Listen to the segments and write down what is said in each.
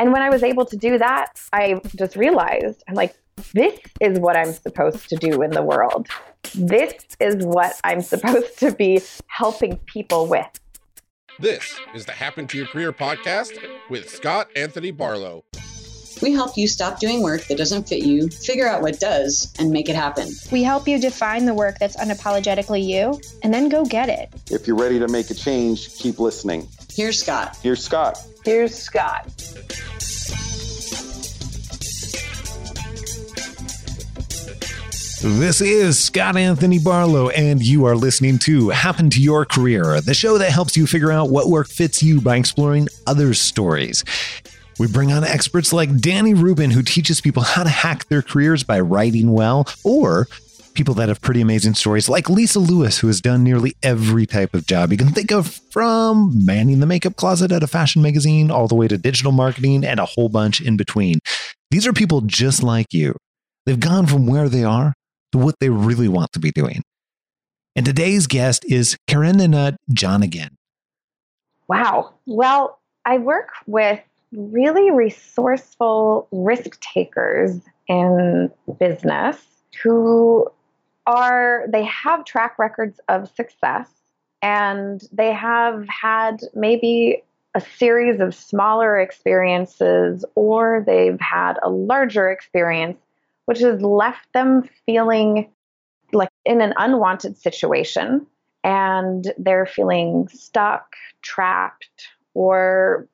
And when I was able to do that, I just realized I'm like, this is what I'm supposed to do in the world. This is what I'm supposed to be helping people with. This is the Happen to Your Career podcast with Scott Anthony Barlow. We help you stop doing work that doesn't fit you, figure out what does, and make it happen. We help you define the work that's unapologetically you, and then go get it. If you're ready to make a change, keep listening. Here's Scott. Here's Scott. Here's Scott. This is Scott Anthony Barlow, and you are listening to Happen to Your Career, the show that helps you figure out what work fits you by exploring others' stories. We bring on experts like Danny Rubin, who teaches people how to hack their careers by writing well, or people that have pretty amazing stories like Lisa Lewis, who has done nearly every type of job you can think of from manning the makeup closet at a fashion magazine all the way to digital marketing and a whole bunch in between. These are people just like you. They've gone from where they are to what they really want to be doing. And today's guest is Karenina Jonigan. Wow. Well, I work with really resourceful risk takers in business who are, they have track records of success and they have had maybe a series of smaller experiences or they've had a larger experience which has left them feeling like in an unwanted situation and they're feeling stuck, trapped, or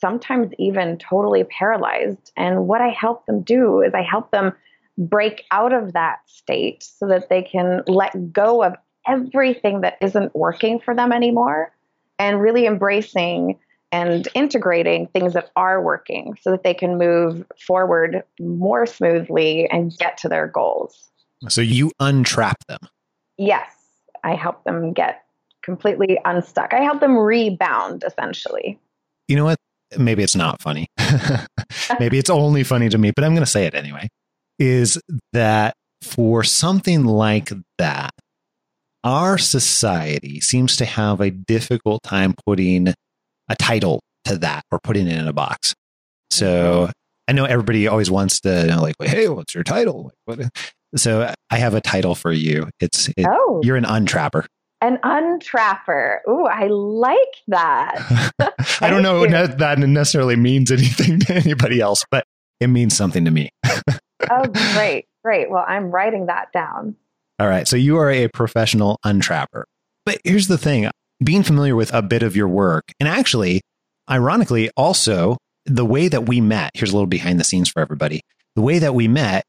sometimes even totally paralyzed. And what I help them do is I help them break out of that state so that they can let go of everything that isn't working for them anymore and really embracing and integrating things that are working so that they can move forward more smoothly and get to their goals. So you untrap them. Yes, I help them get completely unstuck. I help them rebound essentially. You know what? Maybe it's not funny. Maybe it's only funny to me, but I'm going to say it anyway. Is that for something like that, our society seems to have a difficult time putting a title to that or putting it in a box. So I know everybody always wants to know, like, hey, what's your title? So I have a title for you. It's it, oh. you're an untrapper. An untrapper. Ooh, I like that. I don't know if that necessarily means anything to anybody else, but it means something to me. oh, great. Great. Well, I'm writing that down. All right. So you are a professional untrapper. But here's the thing being familiar with a bit of your work, and actually, ironically, also the way that we met. Here's a little behind the scenes for everybody. The way that we met,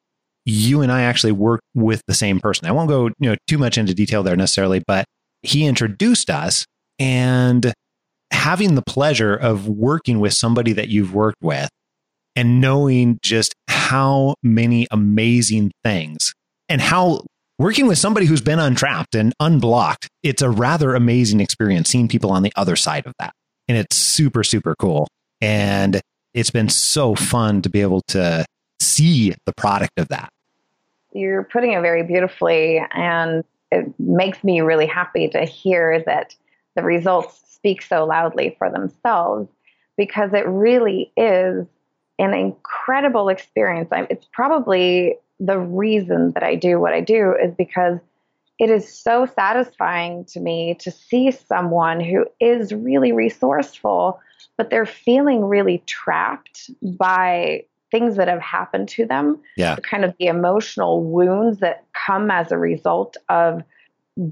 you and I actually worked with the same person. I won't go you know too much into detail there necessarily, but he introduced us and having the pleasure of working with somebody that you've worked with and knowing just how many amazing things and how working with somebody who's been untrapped and unblocked, it's a rather amazing experience seeing people on the other side of that. And it's super, super cool. And it's been so fun to be able to see the product of that. You're putting it very beautifully, and it makes me really happy to hear that the results speak so loudly for themselves because it really is an incredible experience. It's probably the reason that I do what I do is because it is so satisfying to me to see someone who is really resourceful, but they're feeling really trapped by things that have happened to them. Yeah. Kind of the emotional wounds that come as a result of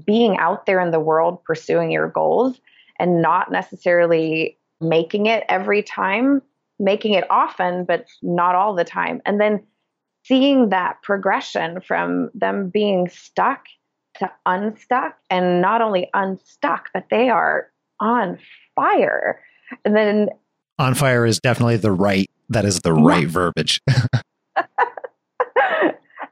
being out there in the world pursuing your goals and not necessarily making it every time, making it often, but not all the time. And then seeing that progression from them being stuck to unstuck and not only unstuck, but they are on fire. And then on fire is definitely the right, that is the right yeah. verbiage.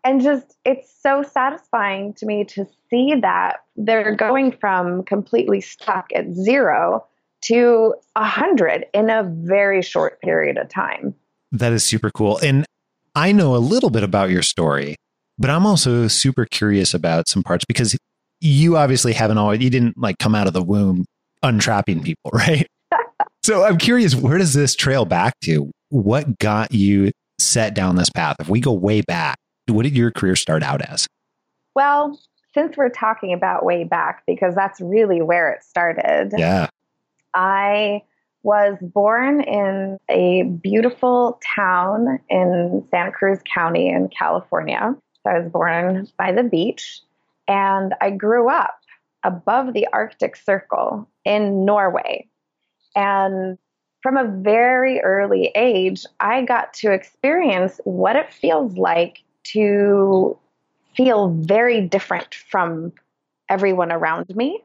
and just, it's so satisfying to me to see that they're going from completely stuck at zero to a hundred in a very short period of time. That is super cool. And I know a little bit about your story, but I'm also super curious about some parts because you obviously haven't always, you didn't like come out of the womb untrapping people, right? so I'm curious, where does this trail back to? what got you set down this path? If we go way back, what did your career start out as? Well, since we're talking about way back, because that's really where it started. Yeah. I was born in a beautiful town in Santa Cruz County in California. So I was born by the beach and I grew up above the Arctic Circle in Norway. And from a very early age, I got to experience what it feels like to feel very different from everyone around me.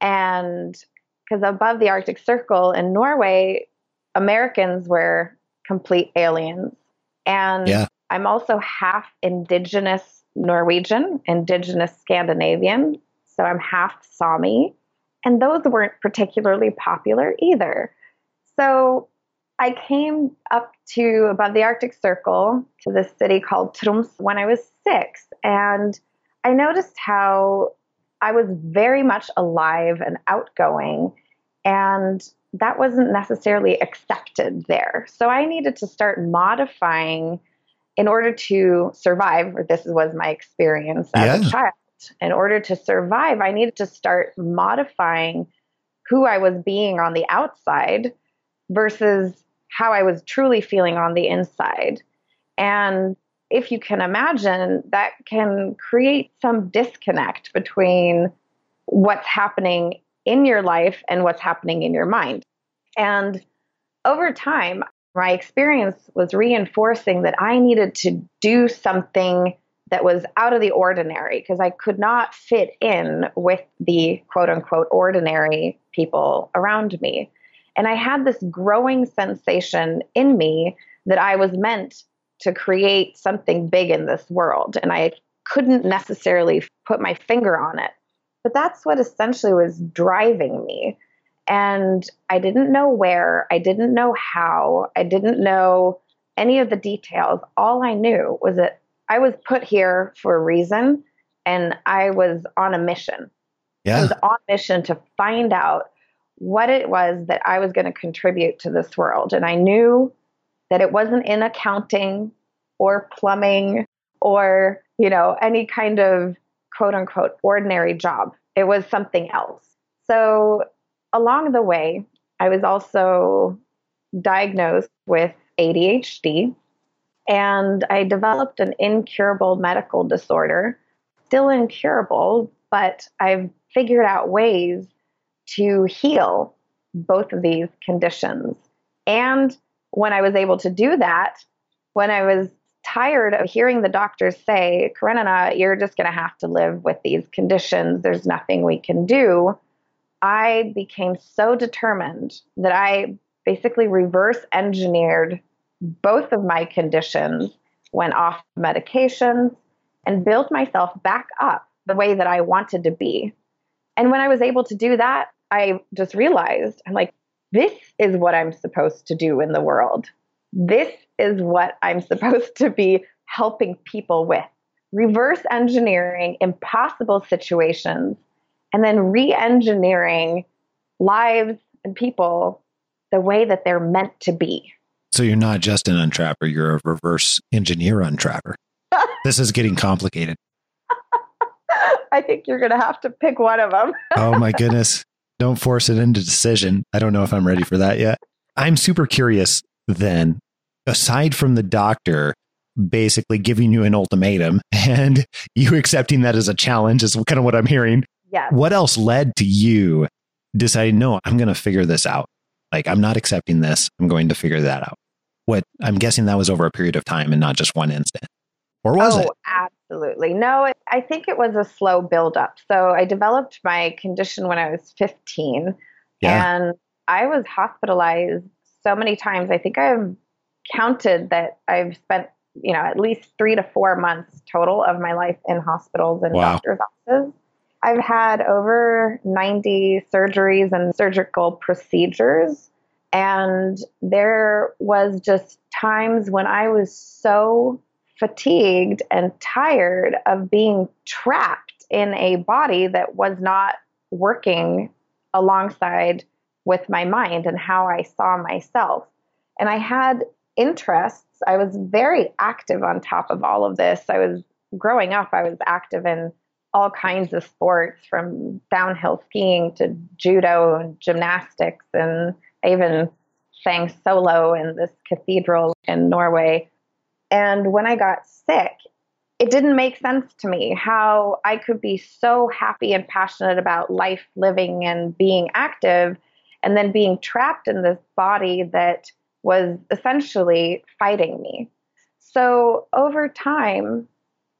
And because above the Arctic Circle in Norway, Americans were complete aliens. And Yeah. I'm also half indigenous Norwegian, indigenous Scandinavian. So I'm half Sami. And those weren't particularly popular either. So I came up to above the Arctic Circle to this city called Tromsø when I was six. And I noticed how I was very much alive and outgoing. And that wasn't necessarily accepted there. So I needed to start modifying in order to survive, or this was my experience as Yeah. a child. In order to survive, I needed to start modifying who I was being on the outside versus how I was truly feeling on the inside. And if you can imagine, that can create some disconnect between what's happening in your life and what's happening in your mind. And over time, my experience was reinforcing that I needed to do something that was out of the ordinary because I could not fit in with the quote unquote ordinary people around me. And I had this growing sensation in me that I was meant to create something big in this world. And I couldn't necessarily put my finger on it. But that's what essentially was driving me. And I didn't know where, I didn't know how, I didn't know any of the details. All I knew was that I was put here for a reason and I was on a mission. I Yeah. was on a mission to find out what it was that I was going to contribute to this world. And I knew that it wasn't in accounting or plumbing or, you know, any kind of quote unquote ordinary job. It was something else. So along the way, I was also diagnosed with ADHD and I developed an incurable medical disorder. Still incurable, but I've figured out ways to heal both of these conditions. And when I was able to do that, when I was tired of hearing the doctors say, Karenina, you're just going to have to live with these conditions, there's nothing we can do, I became so determined that I basically reverse engineered both of my conditions, went off medications, and built myself back up the way that I wanted to be. And when I was able to do that, I just realized I'm like, this is what I'm supposed to do in the world. This is what I'm supposed to be helping people with. Reverse engineering impossible situations and then re engineering lives and people the way that they're meant to be. So you're not just an untrapper, you're a reverse engineer untrapper. this is getting complicated. I think you're going to have to pick one of them. Oh my goodness. Don't force it into decision. I don't know if I'm ready for that yet. I'm super curious then, aside from the doctor basically giving you an ultimatum and you accepting that as a challenge, is kind of what I'm hearing. Yes. What else led to you deciding, no, I'm going to figure this out? Like, I'm not accepting this. I'm going to figure that out. What I'm guessing that was over a period of time and not just one instant. Or was oh, it? absolutely. No, it, I think it was a slow buildup. So I developed my condition when I was 15, Yeah. and I was hospitalized so many times. I think I've counted that I've spent, you know, at least three to four months total of my life in hospitals and Wow. doctors' offices. I've had over 90 surgeries and surgical procedures. And there was just times when I was so fatigued and tired of being trapped in a body that was not working alongside with my mind and how I saw myself. And I had interests, I was very active on top of all of this. I was growing up, I was active in all kinds of sports from downhill skiing to judo and gymnastics. And I even sang solo in this cathedral in Norway. And when I got sick, it didn't make sense to me how I could be so happy and passionate about life, living, and being active, and then being trapped in this body that was essentially fighting me. So over time,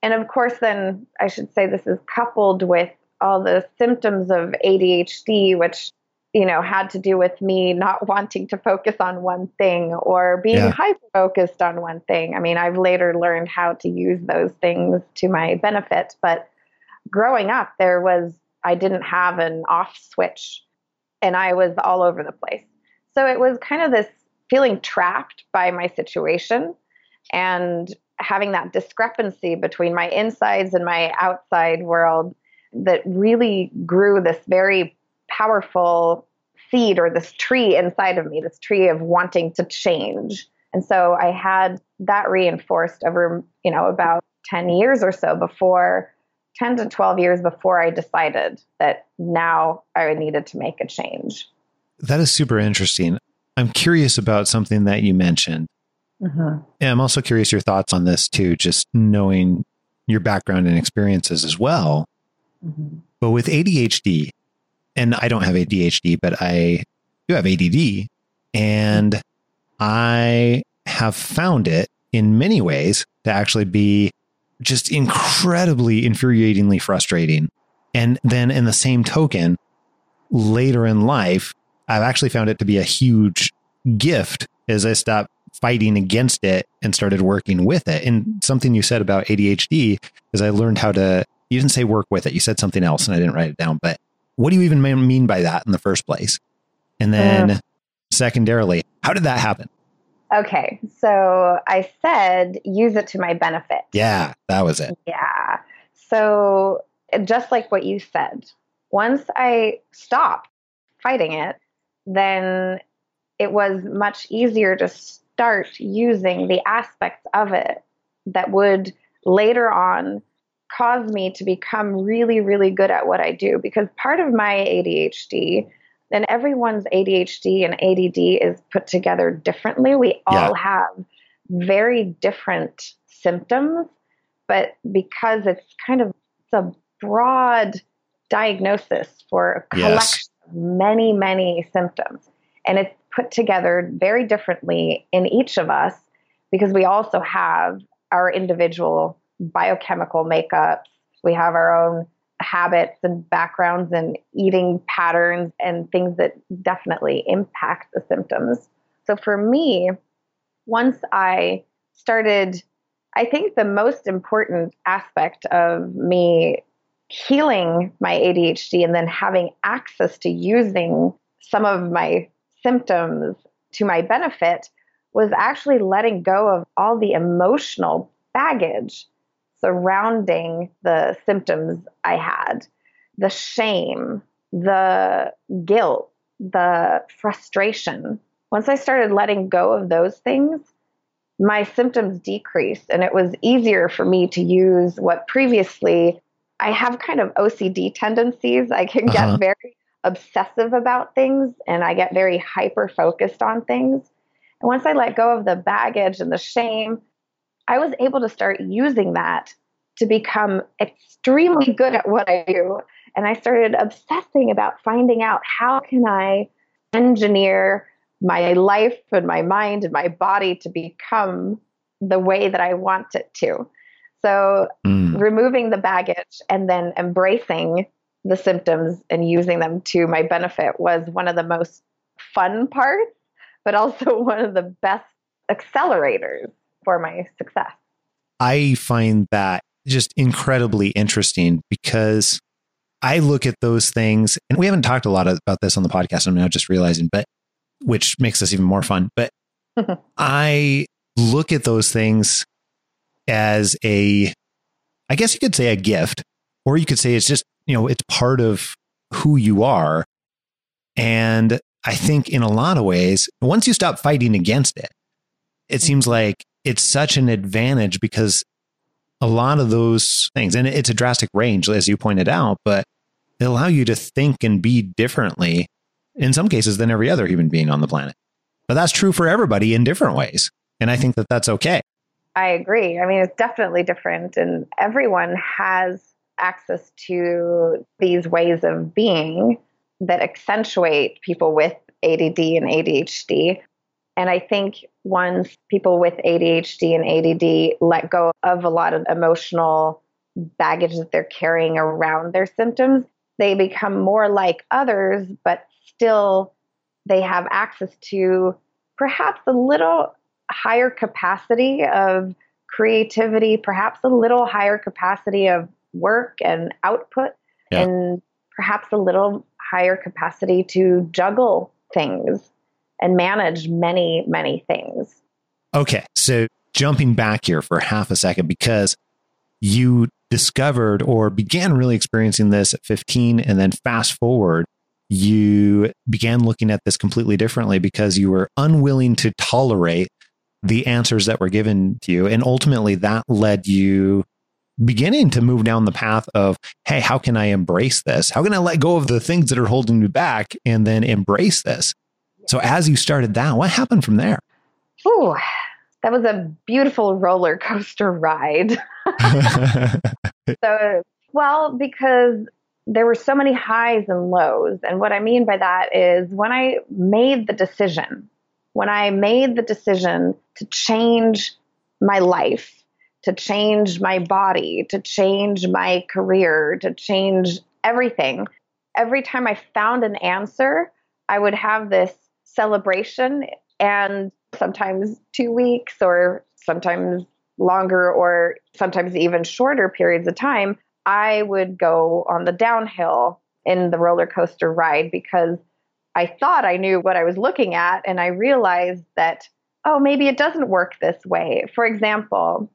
and of course, then I should say this is coupled with all the symptoms of ADHD, which you know had to do with me not wanting to focus on one thing or being yeah. hyper focused on one thing. I mean, I've later learned how to use those things to my benefit, but growing up, there was I didn't have an off switch, and I was all over the place. So it was kind of this feeling trapped by my situation and having that discrepancy between my insides and my outside world that really grew this very powerful seed or this tree inside of me, this tree of wanting to change. And so I had that reinforced over, you know, about 10 years or so before 10 to 12 years before I decided that now I needed to make a change. That is super interesting. I'm curious about something that you mentioned. Mm-hmm. And I'm also curious your thoughts on this too, just knowing your background and experiences as well. Mm-hmm. But with ADHD, and I don't have ADHD, but I do have ADD, and I have found it in many ways to actually be just incredibly infuriatingly frustrating. And then in the same token, later in life, I've actually found it to be a huge gift as I stopped fighting against it and started working with it. And something you said about ADHD is I learned how to, you didn't say work with it. You said something else and I didn't write it down, but what do you even mean by that in the first place? And then secondarily, how did that happen? Okay. So I said use it to my benefit. Yeah, that was it. Yeah. So just like what you said, once I stopped fighting it, then it was much easier to start using the aspects of it that would later on cause me to become really, really good at what I do. Because part of my ADHD, and everyone's ADHD and ADD is put together differently. We all yeah. have very different symptoms, but because it's kind of a broad diagnosis for a collection yes. of many, many symptoms. And it's put together very differently in each of us because we also have our individual biochemical makeups. We have our own habits and backgrounds and eating patterns and things that definitely impact the symptoms. So for me, once I started, I think the most important aspect of me healing my ADHD and then having access to using some of my symptoms to my benefit was actually letting go of all the emotional baggage surrounding the symptoms I had the shame, the guilt, the frustration. Once I started letting go of those things, my symptoms decreased and it was easier for me to use what previously I have kind of OCD tendencies. I can uh-huh. get very obsessive about things and I get very hyper focused on things. And once I let go of the baggage and the shame, I was able to start using that to become extremely good at what I do. And I started obsessing about finding out how can I engineer my life and my mind and my body to become the way that I want it to. So, mm. removing the baggage and then embracing the symptoms and using them to my benefit was one of the most fun parts, but also one of the best accelerators for my success. I find that just incredibly interesting because I look at those things, and we haven't talked a lot about this on the podcast. I'm now just realizing, but which makes this even more fun. But I look at those things as a, I guess you could say a gift, or you could say it's just you know, it's part of who you are. And I think in a lot of ways, once you stop fighting against it, it mm-hmm. seems like it's such an advantage because a lot of those things, and it's a drastic range, as you pointed out, but they allow you to think and be differently in some cases than every other human being on the planet. But that's true for everybody in different ways. And I think that that's okay. I agree. I mean, it's definitely different, and everyone has access to these ways of being that accentuate people with ADD and ADHD. And I think once people with ADHD and ADD let go of a lot of emotional baggage that they're carrying around their symptoms, they become more like others, but still they have access to perhaps a little higher capacity of creativity, perhaps a little higher capacity of work and output, yeah. and perhaps a little higher capacity to juggle things and manage many, many things. Okay. So jumping back here for half a second, because you discovered or began really experiencing this at 15 and then fast forward you began looking at this completely differently because you were unwilling to tolerate the answers that were given to you and ultimately that led you beginning to move down the path of hey how can i embrace this how can i let go of the things that are holding me back and then embrace this so as you started that what happened from there Ooh, that was a beautiful roller coaster ride. so, well, because there were so many highs and lows. And what I mean by that is when I made the decision, when I made the decision to change my life, to change my body, to change my career, to change everything, every time I found an answer, I would have this celebration and sometimes two weeks or sometimes longer or sometimes even shorter periods of time, I would go on the downhill in the roller coaster ride because I thought I knew what I was looking at and I realized that, oh, maybe it doesn't work this way. For example,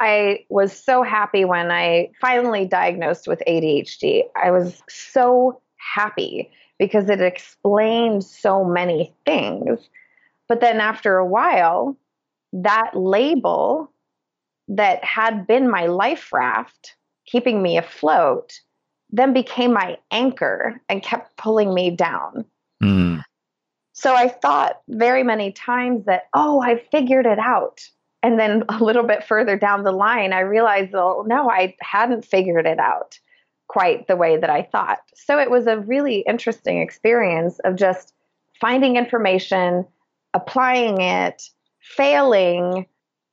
I was so happy when I finally diagnosed with ADHD. I was so happy because it explained so many things. But then after a while, that label that had been my life raft, keeping me afloat, then became my anchor and kept pulling me down. Mm. So I thought very many times that, oh, I figured it out. And then a little bit further down the line, I realized, well, no, I hadn't figured it out quite the way that I thought. So it was a really interesting experience of just finding information, applying it, failing,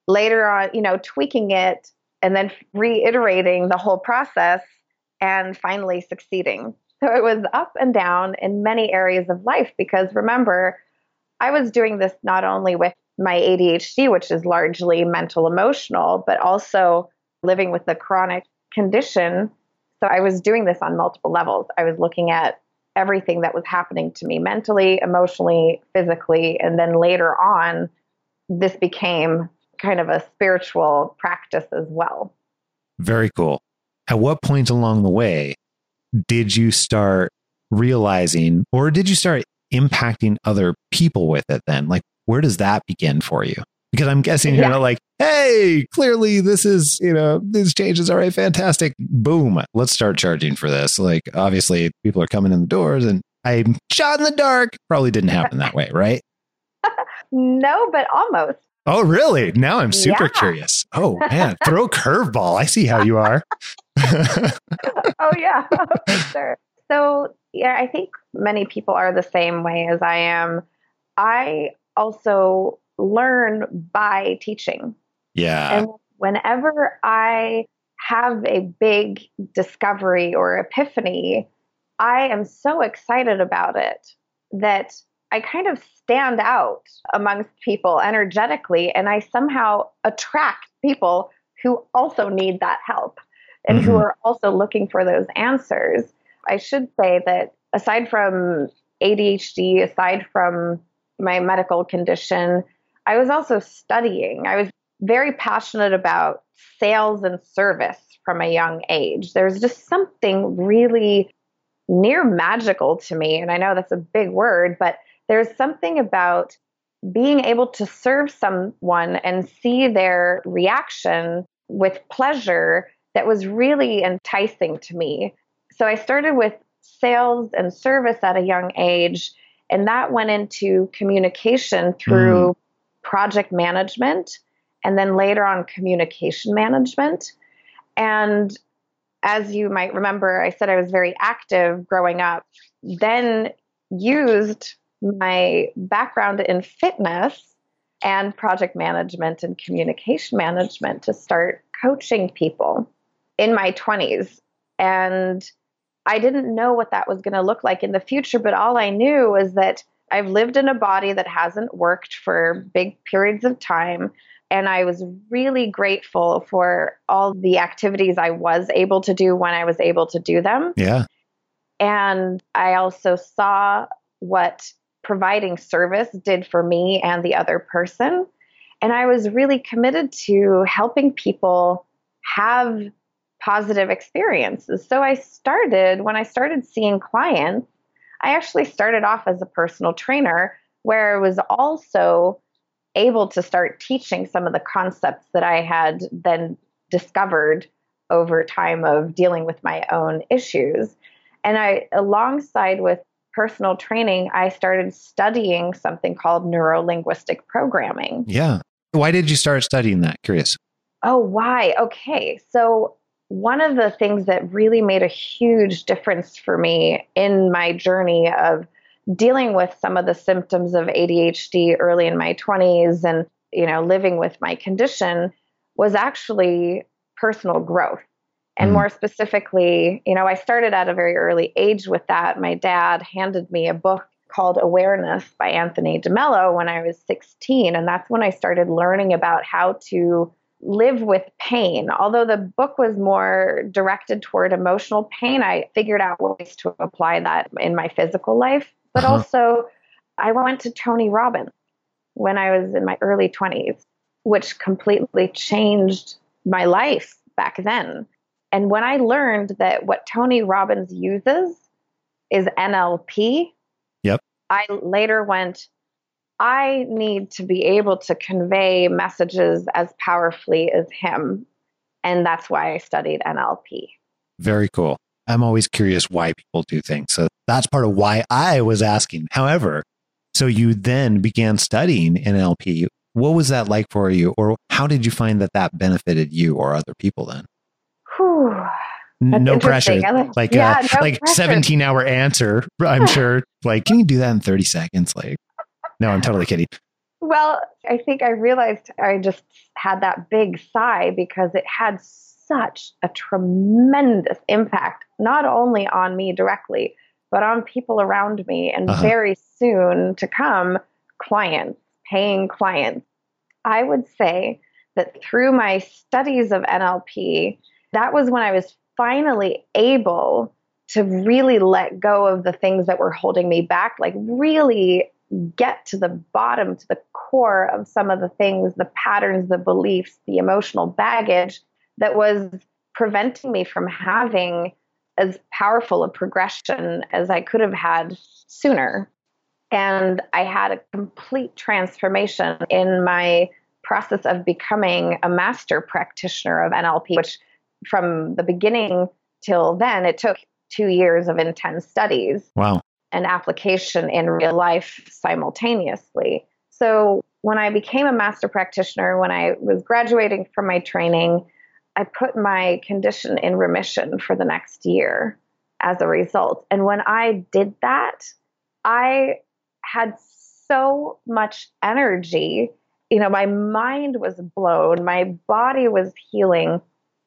later on, you know, tweaking it, and then reiterating the whole process and finally succeeding. So it was up and down in many areas of life because remember, I was doing this not only with my ADHD, which is largely mental emotional, but also living with a chronic condition. So I was doing this on multiple levels. I was looking at everything that was happening to me mentally, emotionally, physically. And then later on, this became kind of a spiritual practice as well. Very cool. At what point along the way did you start realizing, or did you start impacting other people with it then? Like, where does that begin for you? Because I'm guessing, yeah. you know, like, hey, clearly this is, you know, these changes are a fantastic. Boom, let's start charging for this. Like, obviously, people are coming in the doors and I'm shot in the dark. Probably didn't happen that way, right? no, but almost. Oh, really? Now I'm super yeah. curious. Oh, man, throw curveball. I see how you are. oh, yeah, sure. So, yeah, I think many people are the same way as I am. I also learn by teaching. Yeah. And whenever I have a big discovery or epiphany, I am so excited about it that I kind of stand out amongst people energetically and I somehow attract people who also need that help and mm-hmm. who are also looking for those answers. I should say that aside from ADHD, aside from my medical condition, I was also studying. I was very passionate about sales and service from a young age. There's just something really near magical to me. And I know that's a big word, but there's something about being able to serve someone and see their reaction with pleasure that was really enticing to me. So I started with sales and service at a young age, and that went into communication through mm. Project management and then later on communication management. And as you might remember, I said I was very active growing up, then used my background in fitness and project management and communication management to start coaching people in my 20s. And I didn't know what that was going to look like in the future, but all I knew was that I've lived in a body that hasn't worked for big periods of time. And I was really grateful for all the activities I was able to do when I was able to do them. Yeah. And I also saw what providing service did for me and the other person. And I was really committed to helping people have positive experiences. So I started, when I started seeing clients, I actually started off as a personal trainer where I was also able to start teaching some of the concepts that I had then discovered over time of dealing with my own issues. And I, alongside with personal training, I started studying something called neuro linguistic programming. Yeah. Why did you start studying that? Curious. Oh, why? Okay. So, one of the things that really made a huge difference for me in my journey of dealing with some of the symptoms of ADHD early in my 20s and, you know, living with my condition was actually personal growth. And mm. more specifically, you know, I started at a very early age with that. My dad handed me a book called Awareness by Anthony DeMello when I was 16. And that's when I started learning about how to live with pain. Although the book was more directed toward emotional pain, I figured out ways to apply that in my physical life. But uh-huh. also, I went to Tony Robbins when I was in my early 20s, which completely changed my life back then. And when I learned that what Tony Robbins uses is NLP, yep. I later went, I need to be able to convey messages as powerfully as him. And that's why I studied NLP. Very cool. I'm always curious why people do things. So that's part of why I was asking. However, so you then began studying NLP. What was that like for you? Or how did you find that that benefited you or other people then? Whew. no pressure. Like yeah, uh, no like pressure. 17 hour answer. I'm sure. Like, can you do that in 30 seconds? Like, no, I'm totally kidding. Well, I think I realized I just had that big sigh because it had such a tremendous impact, not only on me directly, but on people around me, and uh-huh. very soon to come, clients, paying clients. I would say that through my studies of NLP, that was when I was finally able to really let go of the things that were holding me back, like really get to the bottom, to the core of some of the things, the patterns, the beliefs, the emotional baggage that was preventing me from having as powerful a progression as I could have had sooner. And I had a complete transformation in my process of becoming a master practitioner of NLP, which from the beginning till then, it took two years of intense studies. Wow. And application in real life simultaneously. So when I became a master practitioner, when I was graduating from my training, I put my condition in remission for the next year as a result. And when I did that, I had so much energy. You know, my mind was blown, my body was healing.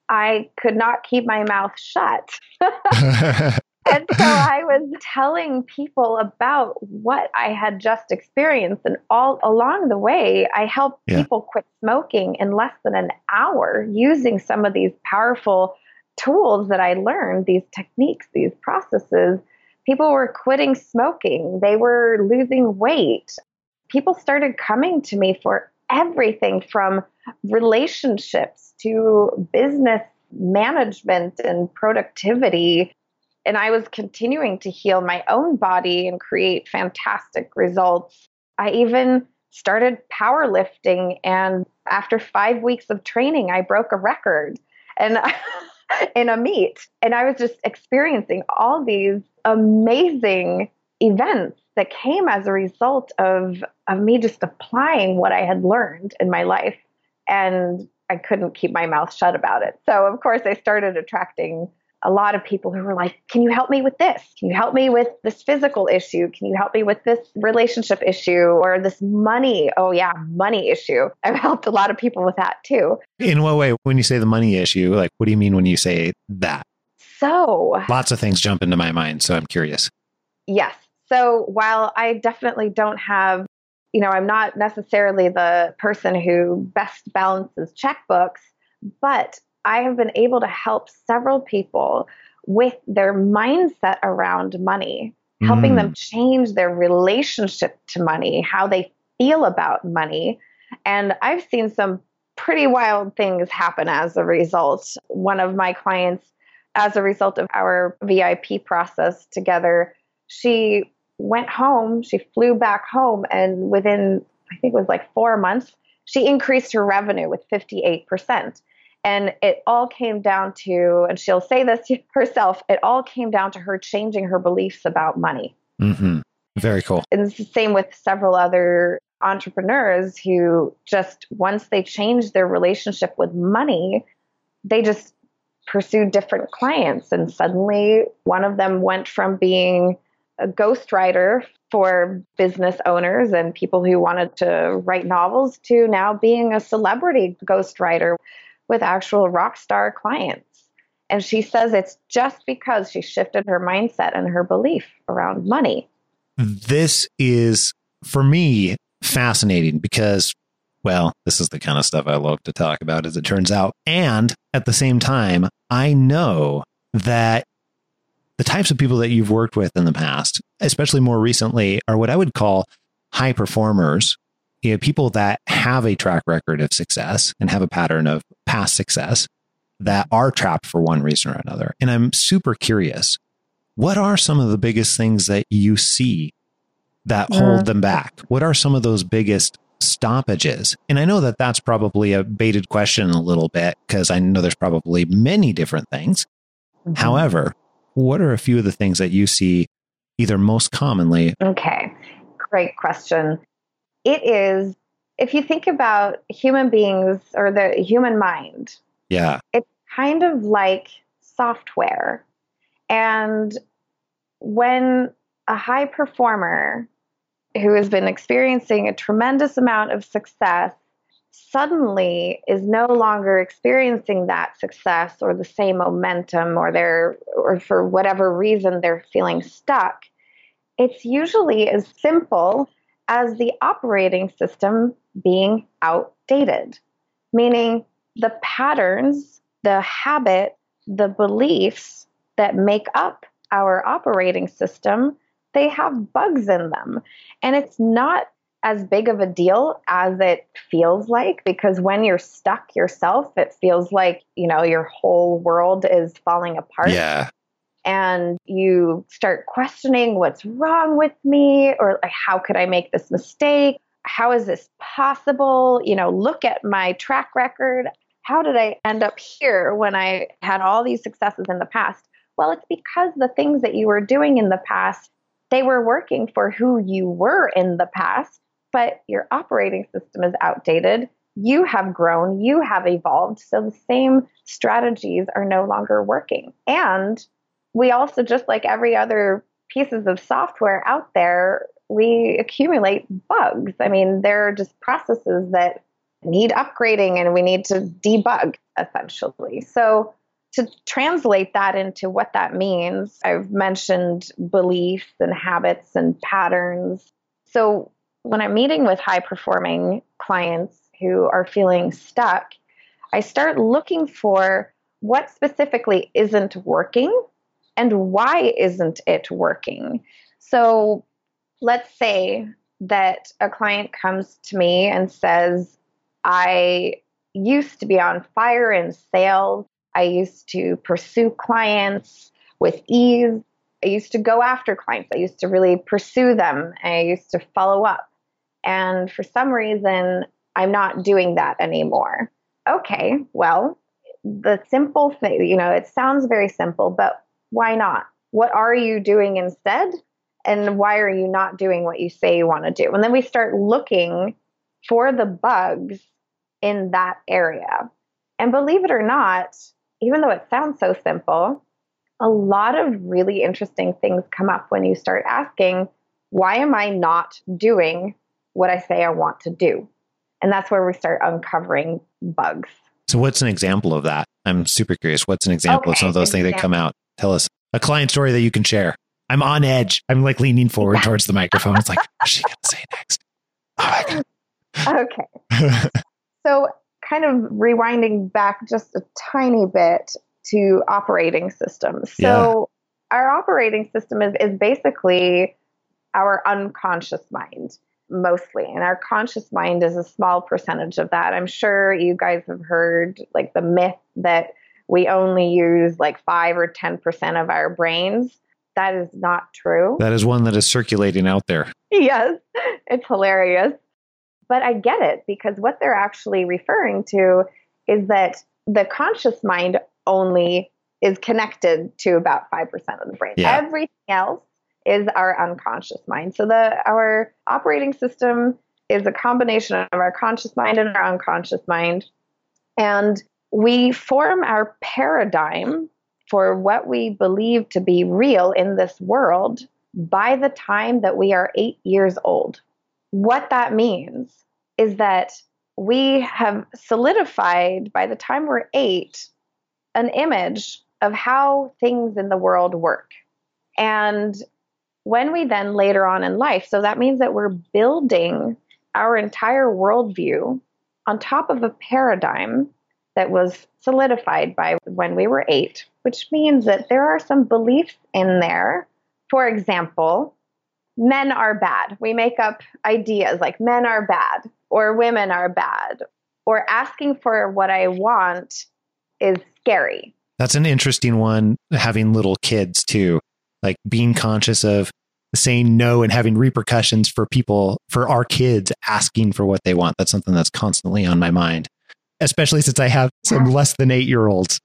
I could not keep my mouth shut. and so I was telling people about what I had just experienced. And all along the way, I helped yeah. people quit smoking in less than an hour using some of these powerful tools that I learned, these techniques, these processes. People were quitting smoking, they were losing weight. People started coming to me for everything from relationships to business management and productivity. And I was continuing to heal my own body and create fantastic results. I even started powerlifting. And after five weeks of training, I broke a record and in a meet. And I was just experiencing all these amazing events that came as a result of, of me just applying what I had learned in my life. And I couldn't keep my mouth shut about it. So, of course, I started attracting a lot of people who were like, Can you help me with this? Can you help me with this physical issue? Can you help me with this relationship issue or this money? Oh, yeah, money issue. I've helped a lot of people with that too. In what way, when you say the money issue, like what do you mean when you say that? So, lots of things jump into my mind. So, I'm curious. Yes. So, while I definitely don't have you know, I'm not necessarily the person who best balances checkbooks, but I have been able to help several people with their mindset around money, helping mm. them change their relationship to money, how they feel about money. And I've seen some pretty wild things happen as a result. One of my clients, as a result of our VIP process together, she went home, she flew back home, and within, I think it was like four months, she increased her revenue with 58%. And it all came down to, and she'll say this herself, it all came down to her changing her beliefs about money. Mm-hmm. Very cool. And it's the same with several other entrepreneurs who just, once they changed their relationship with money, they just pursued different clients. And suddenly one of them went from being a ghostwriter for business owners and people who wanted to write novels to now being a celebrity ghostwriter with actual rock star clients. And she says it's just because she shifted her mindset and her belief around money. This is, for me, fascinating because, well, this is the kind of stuff I love to talk about, as it turns out. And at the same time, I know that the types of people that you've worked with in the past, especially more recently, are what I would call high performers you know, people that have a track record of success and have a pattern of past success that are trapped for one reason or another. And I'm super curious what are some of the biggest things that you see that yeah. hold them back? What are some of those biggest stoppages? And I know that that's probably a baited question a little bit because I know there's probably many different things. Mm-hmm. However, what are a few of the things that you see either most commonly? Okay, great question it is if you think about human beings or the human mind yeah. it's kind of like software. And when a high performer who has been experiencing a tremendous amount of success suddenly is no longer experiencing that success or the same momentum or they're or for whatever reason they're feeling stuck it's usually as simple as the operating system being outdated, meaning the patterns, the habit, the beliefs that make up our operating system, they have bugs in them. And it's not as big of a deal as it feels like because when you're stuck yourself, it feels like, you know, your whole world is falling apart. Yeah and you start questioning what's wrong with me or how could I make this mistake? How is this possible? You know, look at my track record. How did I end up here when I had all these successes in the past? Well, it's because the things that you were doing in the past, they were working for who you were in the past, but your operating system is outdated. You have grown, you have evolved, so the same strategies are no longer working. And we also, just like every other pieces of software out there, we accumulate bugs. I mean, there are just processes that need upgrading and we need to debug essentially. So, to translate that into what that means, I've mentioned beliefs and habits and patterns. So, when I'm meeting with high performing clients who are feeling stuck, I start looking for what specifically isn't working and why isn't it working? So let's say that a client comes to me and says, I used to be on fire in sales. I used to pursue clients with ease. I used to go after clients. I used to really pursue them. I used to follow up. And for some reason, I'm not doing that anymore. Okay, well, the simple thing, you know, it sounds very simple, but why not? What are you doing instead? And why are you not doing what you say you want to do? And then we start looking for the bugs in that area. And believe it or not, even though it sounds so simple, a lot of really interesting things come up when you start asking, why am I not doing what I say I want to do? And that's where we start uncovering bugs. So, what's an example of that? I'm super curious. What's an example of some of those things that come out? Tell us a client story that you can share. I'm on edge. I'm like leaning forward towards the microphone. It's like, what's she going to say next? Oh okay. so, kind of rewinding back just a tiny bit to operating systems. So, yeah. our operating system is, is basically our unconscious mind mostly. And our conscious mind is a small percentage of that. I'm sure you guys have heard like the myth that we only use like 5 or 10% of our brains. That is not true. That is one that is circulating out there. Yes, it's hilarious. But I get it because what they're actually referring to is that the conscious mind only is connected to about 5% of the brain. Yeah. Everything else is our unconscious mind. So the our operating system is a combination of our conscious mind and our unconscious mind. And we form our paradigm for what we believe to be real in this world by the time that we are eight years old. What that means is that we have solidified by the time we're eight an image of how things in the world work. And when we then later on in life, so that means that we're building our entire worldview on top of a paradigm that was solidified by when we were eight, which means that there are some beliefs in there. For example, men are bad. We make up ideas like men are bad or women are bad or asking for what I want is scary. That's an interesting one, having little kids too like being conscious of saying no and having repercussions for people, for our kids asking for what they want. That's something that's constantly on my mind, especially since I have some less than eight year olds.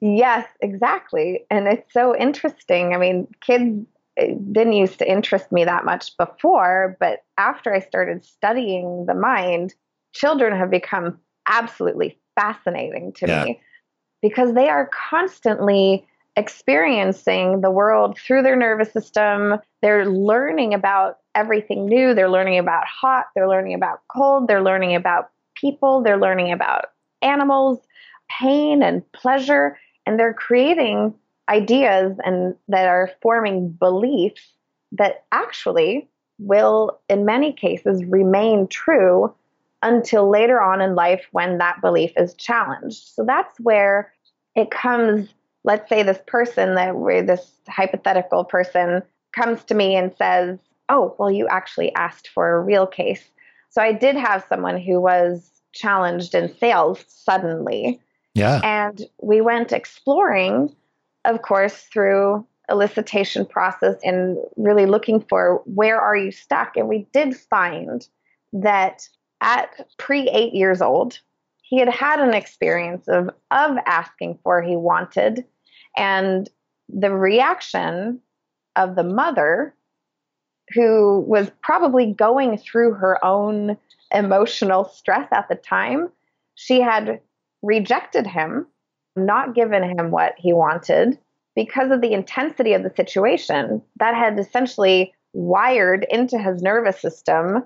Yes, exactly. And it's so interesting. I mean, kids eh, didn't used to interest me that much before, but after I started studying the mind, children have become absolutely fascinating to yeah. me because they are constantly experiencing the world through their nervous system. They're learning about everything new. They're learning about hot. They're learning about cold. They're learning about people. They're learning about animals, pain and pleasure. And they're creating ideas and that are forming beliefs that actually will, in many cases, remain true until later on in life when that belief is challenged. So that's where it comes let's say this person that we're this hypothetical person comes to me and says, Oh, well, you actually asked for a real case. So I did have someone who was challenged in sales suddenly. Yeah. And we went exploring, of course, through elicitation process and really looking for where are you stuck. And we did find that at pre eight years old, he had had an experience of of asking for he wanted and the reaction of the mother, who was probably going through her own emotional stress at the time, she had rejected him, not given him what he wanted because of the intensity of the situation that had essentially wired into his nervous system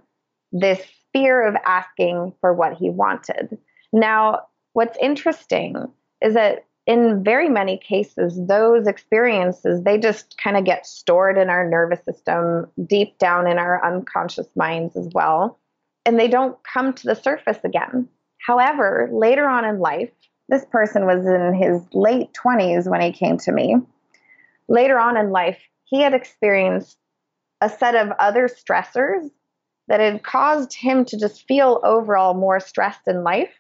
this fear of asking for what he wanted. Now, what's interesting is that in very many cases those experiences they just kind of get stored in our nervous system deep down in our unconscious minds as well and they don't come to the surface again. However later on in life this person was in his late 20s when he came to me. Later on in life he had experienced a set of other stressors that had caused him to just feel overall more stressed in life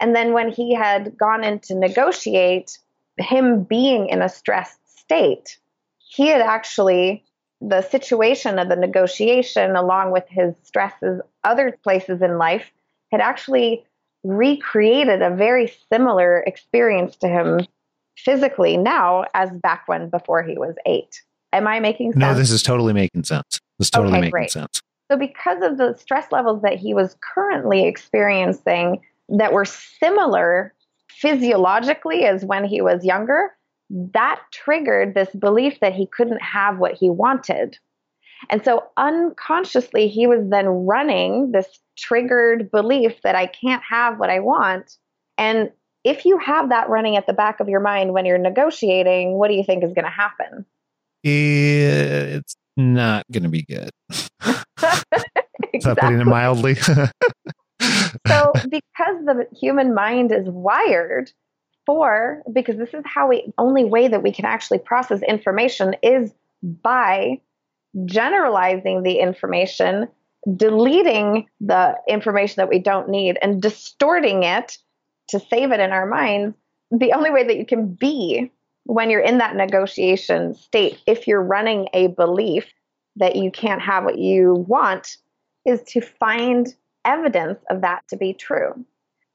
and then when he had gone in to negotiate, him being in a stressed state, he had actually the situation of the negotiation, along with his stresses, other places in life, had actually recreated a very similar experience to him physically now as back when before he was eight. Am I making sense? No, this is totally making sense. This is totally Okay, making great. sense. So, because of the stress levels that he was currently experiencing that were similar physiologically as when he was younger, that triggered this belief that he couldn't have what he wanted. And so, unconsciously, he was then running this triggered belief that I can't have what I want. And if you have that running at the back of your mind when you're negotiating, what do you think is going to happen? It's not going to be good. Is that putting it Exactly. mildly? so because the human mind is wired for because this is how we only way that we can actually process information is by generalizing the information deleting the information that we don't need and distorting it to save it in our minds. The only way that you can be when you're in that negotiation state if you're running a belief that you can't have what you want is to find evidence of that to be true.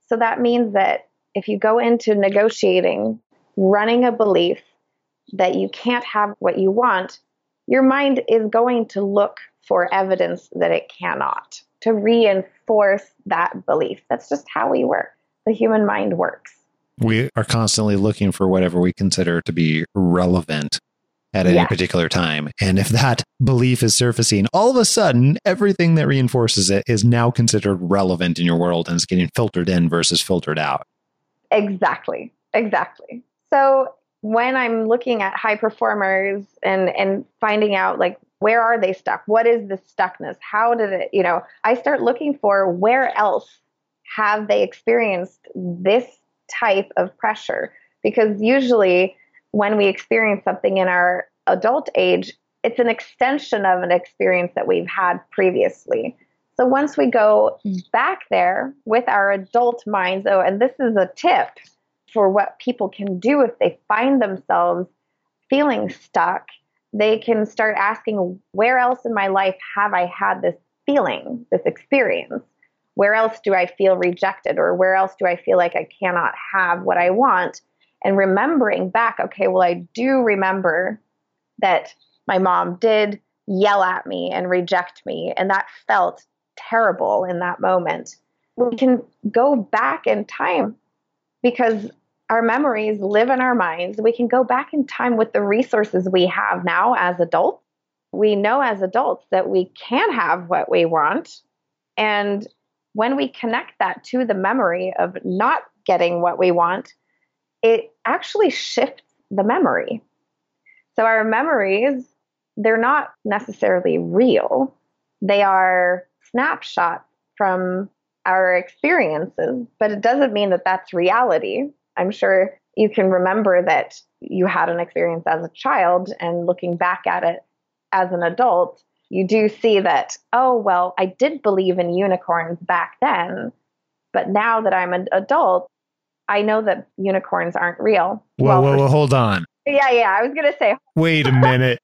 So that means that if you go into negotiating, running a belief that you can't have what you want, your mind is going to look for evidence that it cannot to reinforce that belief. That's just how we work. The human mind works. we are constantly looking for whatever we consider to be relevant at any Yes. particular time. And if that belief is surfacing, all of a sudden, everything that reinforces it is now considered relevant in your world and is getting filtered in versus filtered out. Exactly. Exactly. So when I'm looking at high performers and and finding out like where are they stuck? What is the stuckness? How did it, you know, I start looking for where else have they experienced this type of pressure? Because usually when we experience something in our adult age, it's an extension of an experience that we've had previously. So once we go back there with our adult minds, oh, and this is a tip for what people can do if they find themselves feeling stuck, they can start asking, where else in my life have I had this feeling, this experience? Where else do I feel rejected? Or where else do I feel like I cannot have what I want? And remembering back, okay, well, I do remember that my mom did yell at me and reject me, and that felt terrible in that moment. We can go back in time because our memories live in our minds. We can go back in time with the resources we have now as adults. We know as adults that we can have what we want. And when we connect that to the memory of not getting what we want, it actually shifts the memory. So our memories, they're not necessarily real. They are snapshots from our experiences, but it doesn't mean that that's reality. I'm sure you can remember that you had an experience as a child and looking back at it as an adult, you do see that, oh, well, I did believe in unicorns back then, but now that I'm an adult, I know that unicorns aren't real. Whoa, Well, whoa, whoa, hold on. Yeah, yeah. I was going to say, Wait a minute.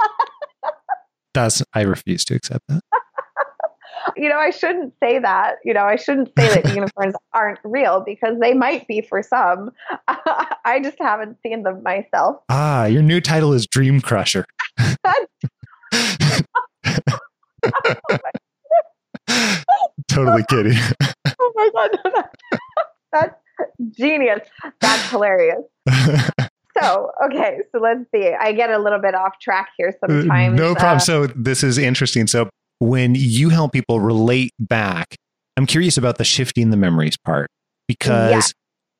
That's I refuse to accept that. you know, I shouldn't say that. You know, I shouldn't say that unicorns aren't real because they might be for some. I just haven't seen them myself. Ah, your new title is Dream Crusher. totally kidding. Oh my god, that's genius. That's hilarious. So, okay, so let's see. I get a little bit off track here sometimes. no problem. Uh, so this is interesting. So when you help people relate back, I'm curious about the shifting the memories part because Yeah.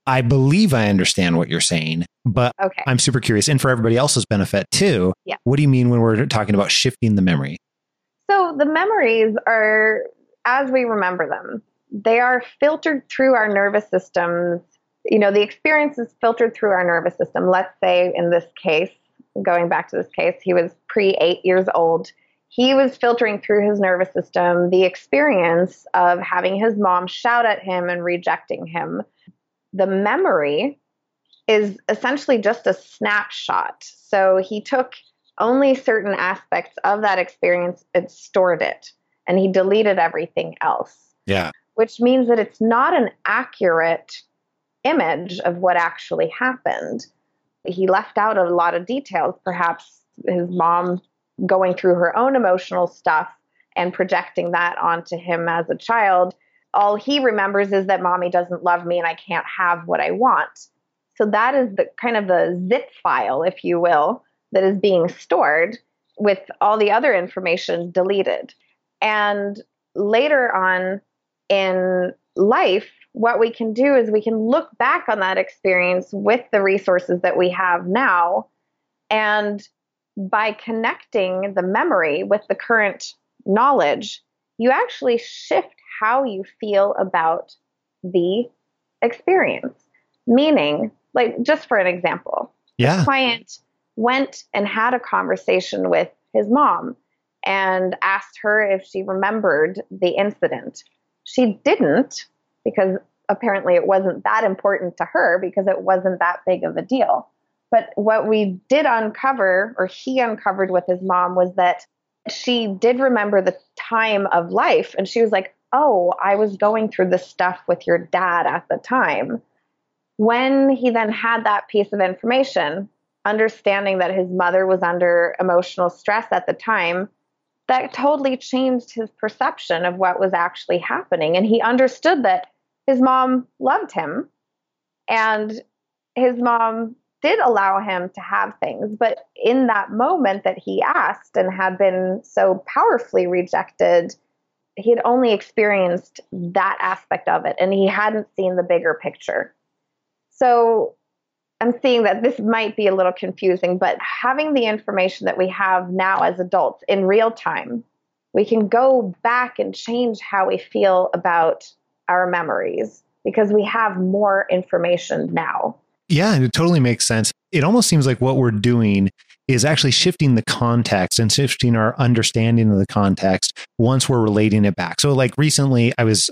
I believe I understand what you're saying, but okay. I'm super curious. And for everybody else's benefit too, Yeah. what do you mean when we're talking about shifting the memory? So the memories are as we remember them. They are filtered through our nervous systems. You know, the experience is filtered through our nervous system. Let's say in this case, going back to this case, he was pre eight years old. He was filtering through his nervous system the experience of having his mom shout at him and rejecting him. The memory is essentially just a snapshot. So he took only certain aspects of that experience and stored it and he deleted everything else Yeah. Which means that it's not an accurate image of what actually happened. He left out a lot of details perhaps his mom going through her own emotional stuff and projecting that onto him as a child. All he remembers is that mommy doesn't love me and i can't have what i want. So that is the kind of the zip file if you will that is being stored with all the other information deleted. And later on in life, what we can do is we can look back on that experience with the resources that we have now. And by connecting the memory with the current knowledge, you actually shift how you feel about the experience. Meaning, like, just for an example, Yeah. client went and had a conversation with his mom and asked her if she remembered the incident. She didn't because apparently it wasn't that important to her because it wasn't that big of a deal. But what we did uncover, or he uncovered with his mom, was that she did remember the time of life. And she was like, Oh, I was going through this stuff with your dad at the time. When he then had that piece of information, understanding that his mother was under emotional stress at the time, that totally changed his perception of what was actually happening. And he understood that his mom loved him and his mom did allow him to have things. But in that moment that he asked and had been so powerfully rejected, he had only experienced that aspect of it and he hadn't seen the bigger picture. So I'm seeing that this might be a little confusing, but having the information that we have now as adults in real time, we can go back and change how we feel about our memories because we have more information now. Yeah, it totally makes sense. It almost seems like what we're doing is actually shifting the context and shifting our understanding of the context once we're relating it back. So, like recently, I was,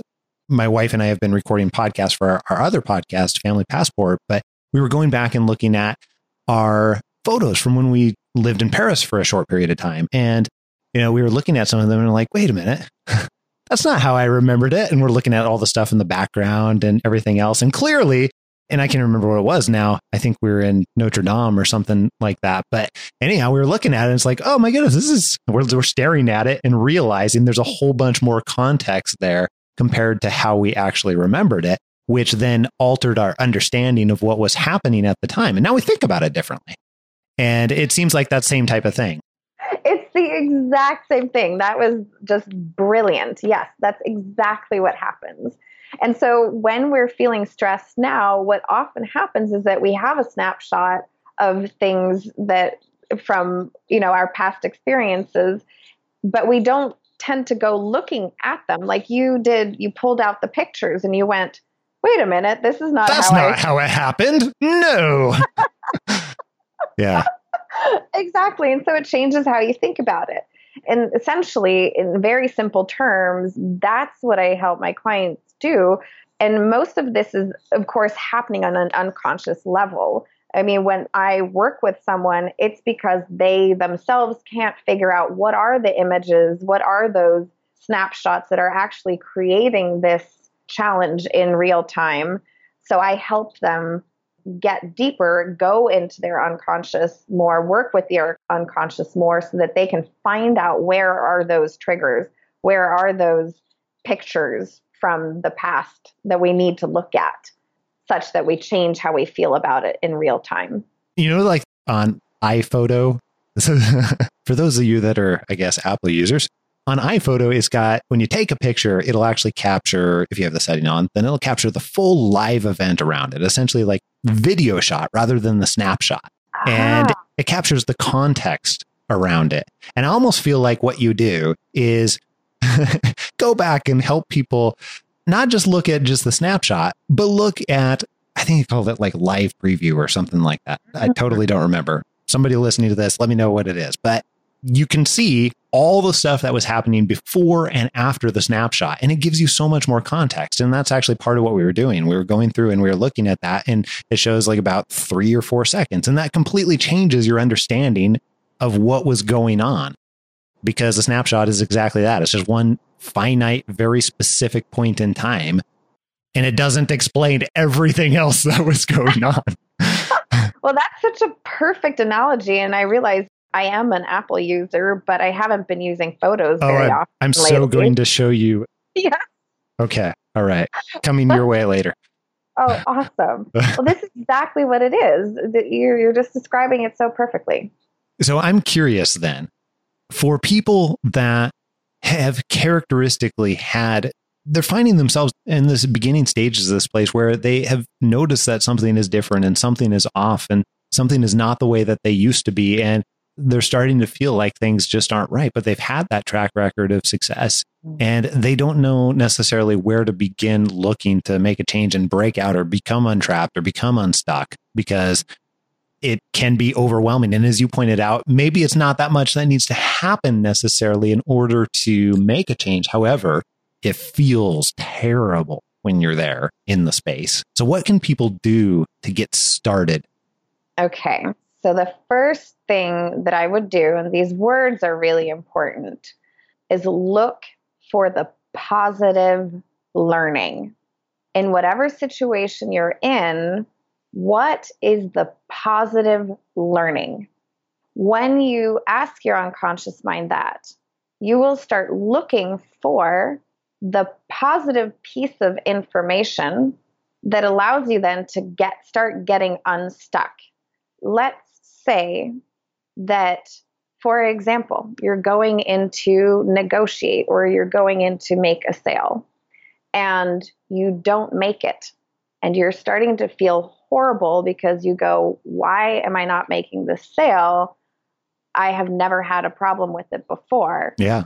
my wife and I have been recording podcasts for our, our other podcast, Family Passport, but we were going back and looking at our photos from when we lived in Paris for a short period of time. And, you know, we were looking at some of them and like, wait a minute. That's not how I remembered it. And we're looking at all the stuff in the background and everything else. And clearly, and I can remember what it was now. I think we were in Notre Dame or something like that. But anyhow, we were looking at it. And it's like, oh my goodness, this is, we're, we're staring at it and realizing there's a whole bunch more context there compared to how we actually remembered it, which then altered our understanding of what was happening at the time. And now we think about it differently. And it seems like that same type of thing. It's the exact same thing. That was just brilliant. Yes, that's exactly what happens. And so when we're feeling stressed now, what often happens is that we have a snapshot of things that from, you know, our past experiences, but we don't tend to go looking at them like you did. You pulled out the pictures and you went, wait a minute, this is not That's how not I how it happened. No. yeah. exactly. And so it changes how you think about it. And essentially, in very simple terms, that's what I help my clients do. And most of this is, of course, happening on an unconscious level. I mean, when I work with someone, it's because they themselves can't figure out what are the images, what are those snapshots that are actually creating this challenge in real time. So I help them get deeper, go into their unconscious more, work with their unconscious more so that they can find out where are those triggers, where are those pictures from the past that we need to look at such that we change how we feel about it in real time. You know, like on iPhoto, for those of you that are, I guess, Apple users, on iPhoto, it's got when you take a picture, it'll actually capture, if you have the setting on, then it'll capture the full live event around it, essentially like video shot rather than the snapshot. And Ah, it captures the context around it. And I almost feel like what you do is go back and help people not just look at just the snapshot, but look at, I think you called it like live preview or something like that. I totally don't remember. Somebody listening to this, let me know what it is. But you can see all the stuff that was happening before and after the snapshot. And it gives you so much more context. And that's actually part of what we were doing. We were going through and we were looking at that, and it shows like about three or four seconds. And that completely changes your understanding of what was going on because the snapshot is exactly that. It's just one finite, very specific point in time. And it doesn't explain everything else that was going on. well, that's such a perfect analogy. And I realize I am an Apple user, but I haven't been using photos Oh, very I'm, often. I'm so going to show you. Yeah. Okay. All right. Coming your way later. Oh, awesome. well, this is exactly what it is. You're, you're just describing it so perfectly. So I'm curious then for people that have characteristically had, they're finding themselves in this beginning stages of this place where they have noticed that something is different and something is off and something is not the way that they used to be. And they're starting to feel like things just aren't right, but they've had that track record of success mm. and they don't know necessarily where to begin looking to make a change and break out or become untrapped or become unstuck because it can be overwhelming. And as you pointed out, maybe it's not that much that needs to happen necessarily in order to make a change. However, it feels terrible when you're there in the space. So, what can people do to get started? Okay. So the first thing that I would do, and these words are really important, is look for the positive learning. In whatever situation you're in, what is the positive learning? When you ask your unconscious mind that, you will start looking for the positive piece of information that allows you then to get start getting unstuck. Let's say that for example, you're going in to negotiate or you're going in to make a sale and you don't make it and you're starting to feel horrible because you go, Why am I not making this sale? I have never had a problem with it before. Yeah.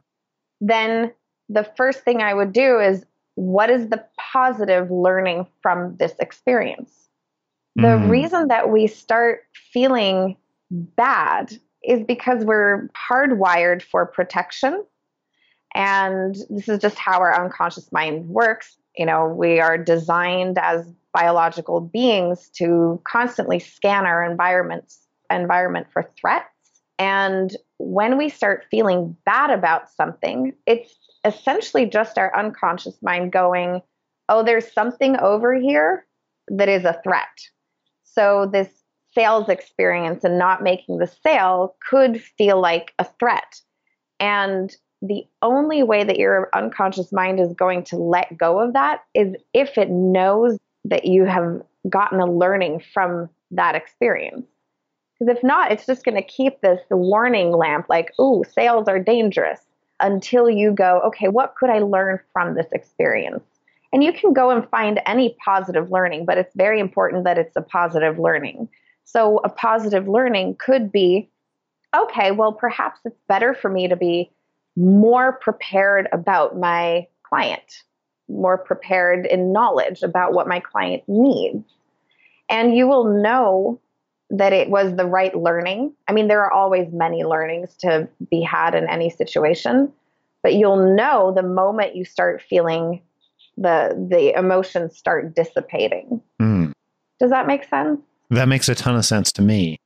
Then the first thing I would do is, What is the positive learning from this experience? The Mm. reason that we start feeling bad is because we're hardwired for protection. And this is just how our unconscious mind works. You know, we are designed as biological beings to constantly scan our environments environment for threats. And when we start feeling bad about something, it's essentially just our unconscious mind going, "Oh, there's something over here that is a threat." So this sales experience and not making the sale could feel like a threat. And the only way that your unconscious mind is going to let go of that is if it knows that you have gotten a learning from that experience. Because if not, it's just going to keep this warning lamp like, ooh, sales are dangerous until you go, okay, what could I learn from this experience? And you can go and find any positive learning, but it's very important that it's a positive learning. So, a positive learning could be okay, well, perhaps it's better for me to be more prepared about my client, more prepared in knowledge about what my client needs. And you will know that it was the right learning. I mean, there are always many learnings to be had in any situation, but you'll know the moment you start feeling the the emotions start dissipating. Mm. Does that make sense? That makes a ton of sense to me.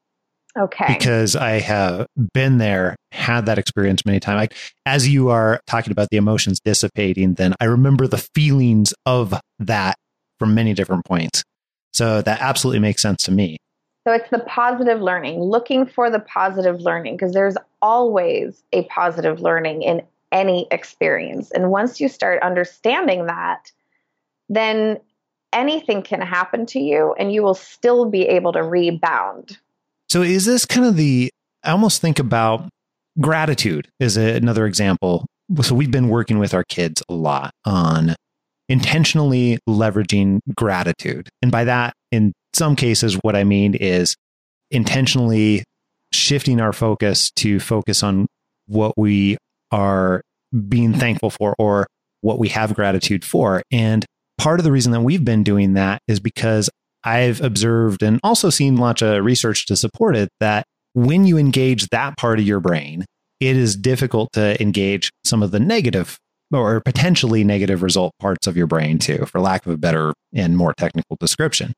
Okay. because I have been there, had that experience many times. Like as you are talking about the emotions dissipating, then I remember the feelings of that from many different points. So that absolutely makes sense to me. So it's the positive learning, looking for the positive learning, because there's always a positive learning in any experience. And once you start understanding that, then anything can happen to you and you will still be able to rebound. So is this kind of the I almost think about gratitude is a, another example. So we've been working with our kids a lot on intentionally leveraging gratitude. And by that, in some cases, what I mean is intentionally shifting our focus to focus on what we are being thankful for or what we have gratitude for. And part of the reason that we've been doing that is because I've observed and also seen lots of research to support it that when you engage that part of your brain, it is difficult to engage some of the negative or potentially negative result parts of your brain too, for lack of a better and more technical description.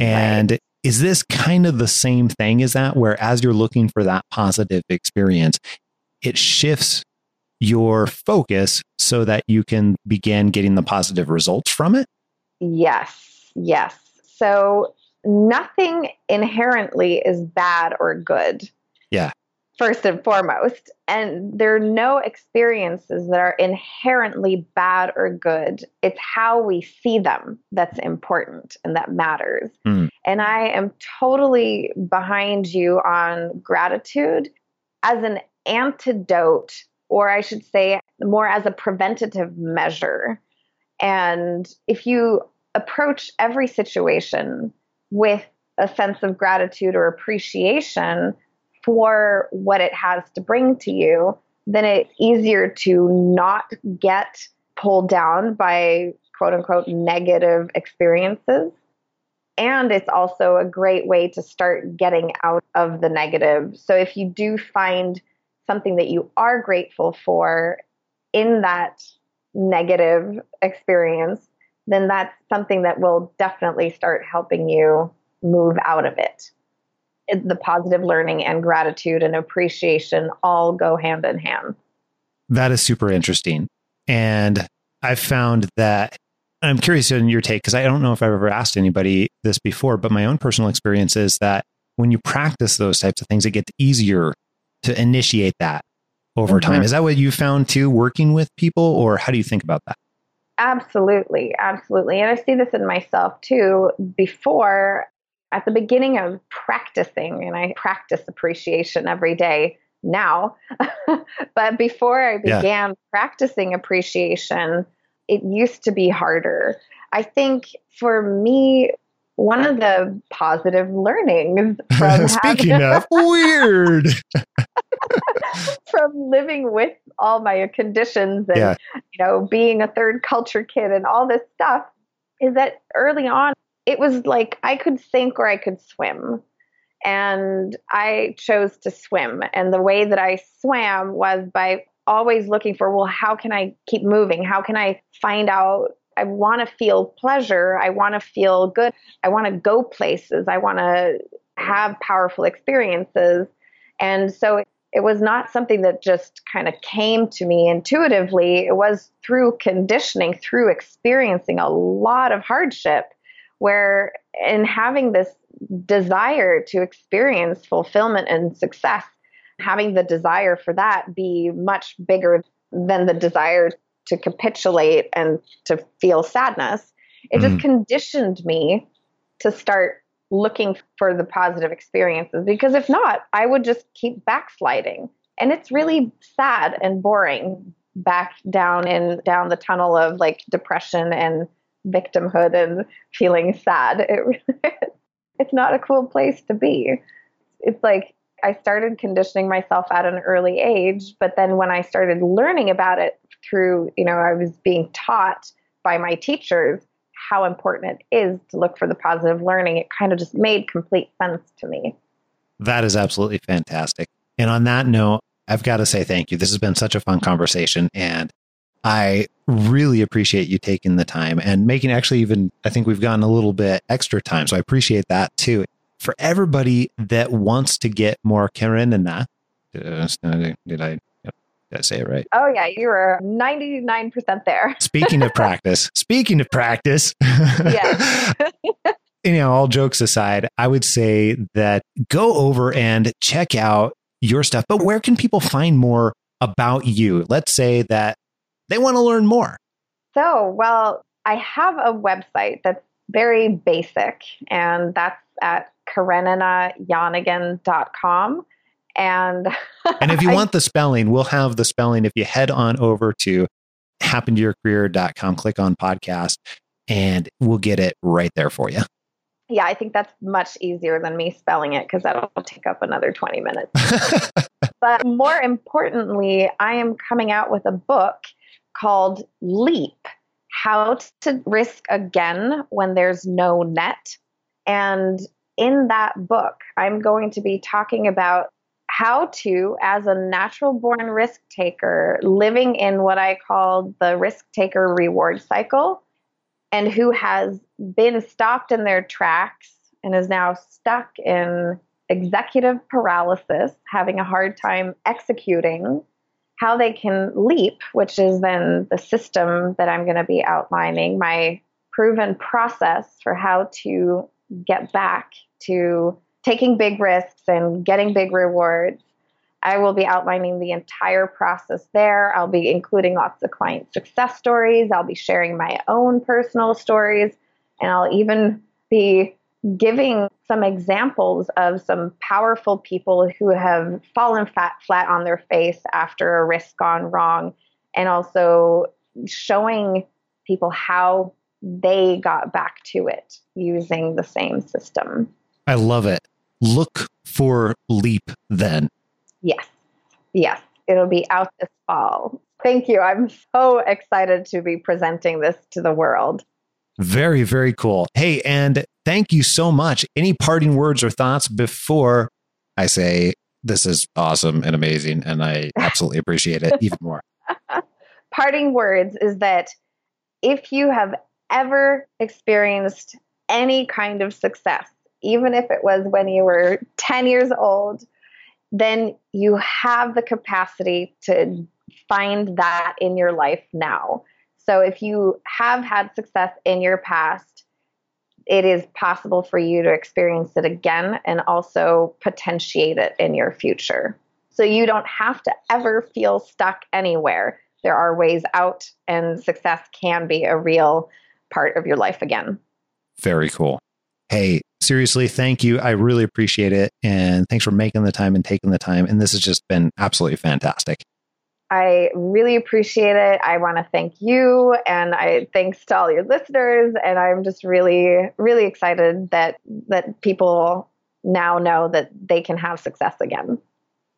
And Is this kind of the same thing as that, where as you're looking for that positive experience, it shifts your focus so that you can begin getting the positive results from it? Yes, yes. So nothing inherently is bad or good. Yeah. First and foremost. And there are no experiences that are inherently bad or good. It's how we see them that's important and that matters. Mm. And I am totally behind you on gratitude as an antidote, or I should say, more as a preventative measure. And if you approach every situation with a sense of gratitude or appreciation for what it has to bring to you, then it's easier to not get pulled down by quote unquote negative experiences. And it's also a great way to start getting out of the negative. So if you do find something that you are grateful for in that negative experience, then that's something that will definitely start helping you move out of it. The positive learning and gratitude and appreciation all go hand in hand. That is super interesting. And I've found that I'm curious in your take because I don't know if I've ever asked anybody this before, but my own personal experience is that when you practice those types of things, it gets easier to initiate that over mm-hmm. time. Is that what you found too, working with people, or how do you think about that? Absolutely, absolutely. And I see this in myself too. Before, at the beginning of practicing, and I practice appreciation every day now, but before I began yeah. practicing appreciation, it used to be harder. I think for me, one of the positive learnings from speaking having, of weird. from living with all my conditions and yeah. you know being a third culture kid and all this stuff is that early on it was like I could sink or I could swim. And I chose to swim. And the way that I swam was by always looking for well how can I keep moving? How can I find out I want to feel pleasure. I want to feel good. I want to go places. I want to have powerful experiences. And so it was not something that just kind of came to me intuitively. It was through conditioning, through experiencing a lot of hardship, where in having this desire to experience fulfillment and success, having the desire for that be much bigger than the desire to capitulate and to feel sadness. It mm. just conditioned me to start looking for the positive experiences because if not, I would just keep backsliding. And it's really sad and boring back down in down the tunnel of like depression and victimhood and feeling sad. It, it's not a cool place to be. It's like I started conditioning myself at an early age, but then when I started learning about it through, you know, I was being taught by my teachers how important it is to look for the positive learning. It kind of just made complete sense to me. That is absolutely fantastic. And on that note, I've got to say thank you. This has been such a fun conversation. And I really appreciate you taking the time and making actually even, I think we've gotten a little bit extra time. So I appreciate that too. For everybody that wants to get more Karen Karenina, uh, did I did I say it right? Oh, yeah. You were 99% there. speaking of practice, speaking of practice. yeah. you know, all jokes aside, I would say that go over and check out your stuff. But where can people find more about you? Let's say that they want to learn more. So, well, I have a website that's very basic, and that's at kareninajonaghan.com. And and if you I, want the spelling, we'll have the spelling. If you head on over to happentoyourcareer.com, click on podcast, and we'll get it right there for you. Yeah, I think that's much easier than me spelling it because that'll take up another 20 minutes. but more importantly, I am coming out with a book called Leap How to Risk Again When There's No Net. And in that book, I'm going to be talking about how to, as a natural born risk taker, living in what I call the risk taker reward cycle, and who has been stopped in their tracks and is now stuck in executive paralysis, having a hard time executing, how they can leap, which is then the system that I'm going to be outlining, my proven process for how to get back to taking big risks and getting big rewards. I will be outlining the entire process there. I'll be including lots of client success stories. I'll be sharing my own personal stories, and I'll even be giving some examples of some powerful people who have fallen fat, flat on their face after a risk gone wrong, and also showing people how they got back to it using the same system. I love it. Look for Leap then. Yes. Yes. It'll be out this fall. Thank you. I'm so excited to be presenting this to the world. Very, very cool. Hey, and thank you so much. Any parting words or thoughts before I say this is awesome and amazing and I absolutely appreciate it even more? parting words is that if you have ever experienced any kind of success, even if it was when you were 10 years old, then you have the capacity to find that in your life now. So if you have had success in your past, it is possible for you to experience it again and also potentiate it in your future. So you don't have to ever feel stuck anywhere. There are ways out, and success can be a real part of your life again. Very cool. Hey, seriously, thank you. I really appreciate it. And thanks for making the time and taking the time. And this has just been absolutely fantastic. I really appreciate it. I want to thank you and I thanks to all your listeners and I'm just really really excited that that people now know that they can have success again.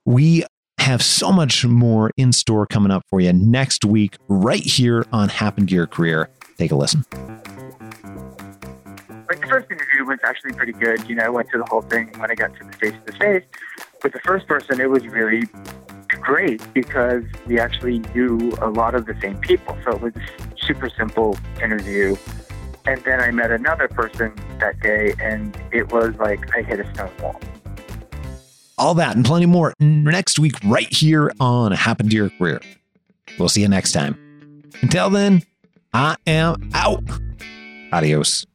We have so much more in store coming up for you next week right here on Happen to Your Career. Take a listen. Like the first interview was actually pretty good. You know, I went through the whole thing when I got to the face to face. With the first person, it was really great because we actually knew a lot of the same people. So it was a super simple interview. And then I met another person that day, and it was like I hit a stone wall. All that and plenty more next week, right here on Happen to Your Career. We'll see you next time. Until then, I am out. Adios.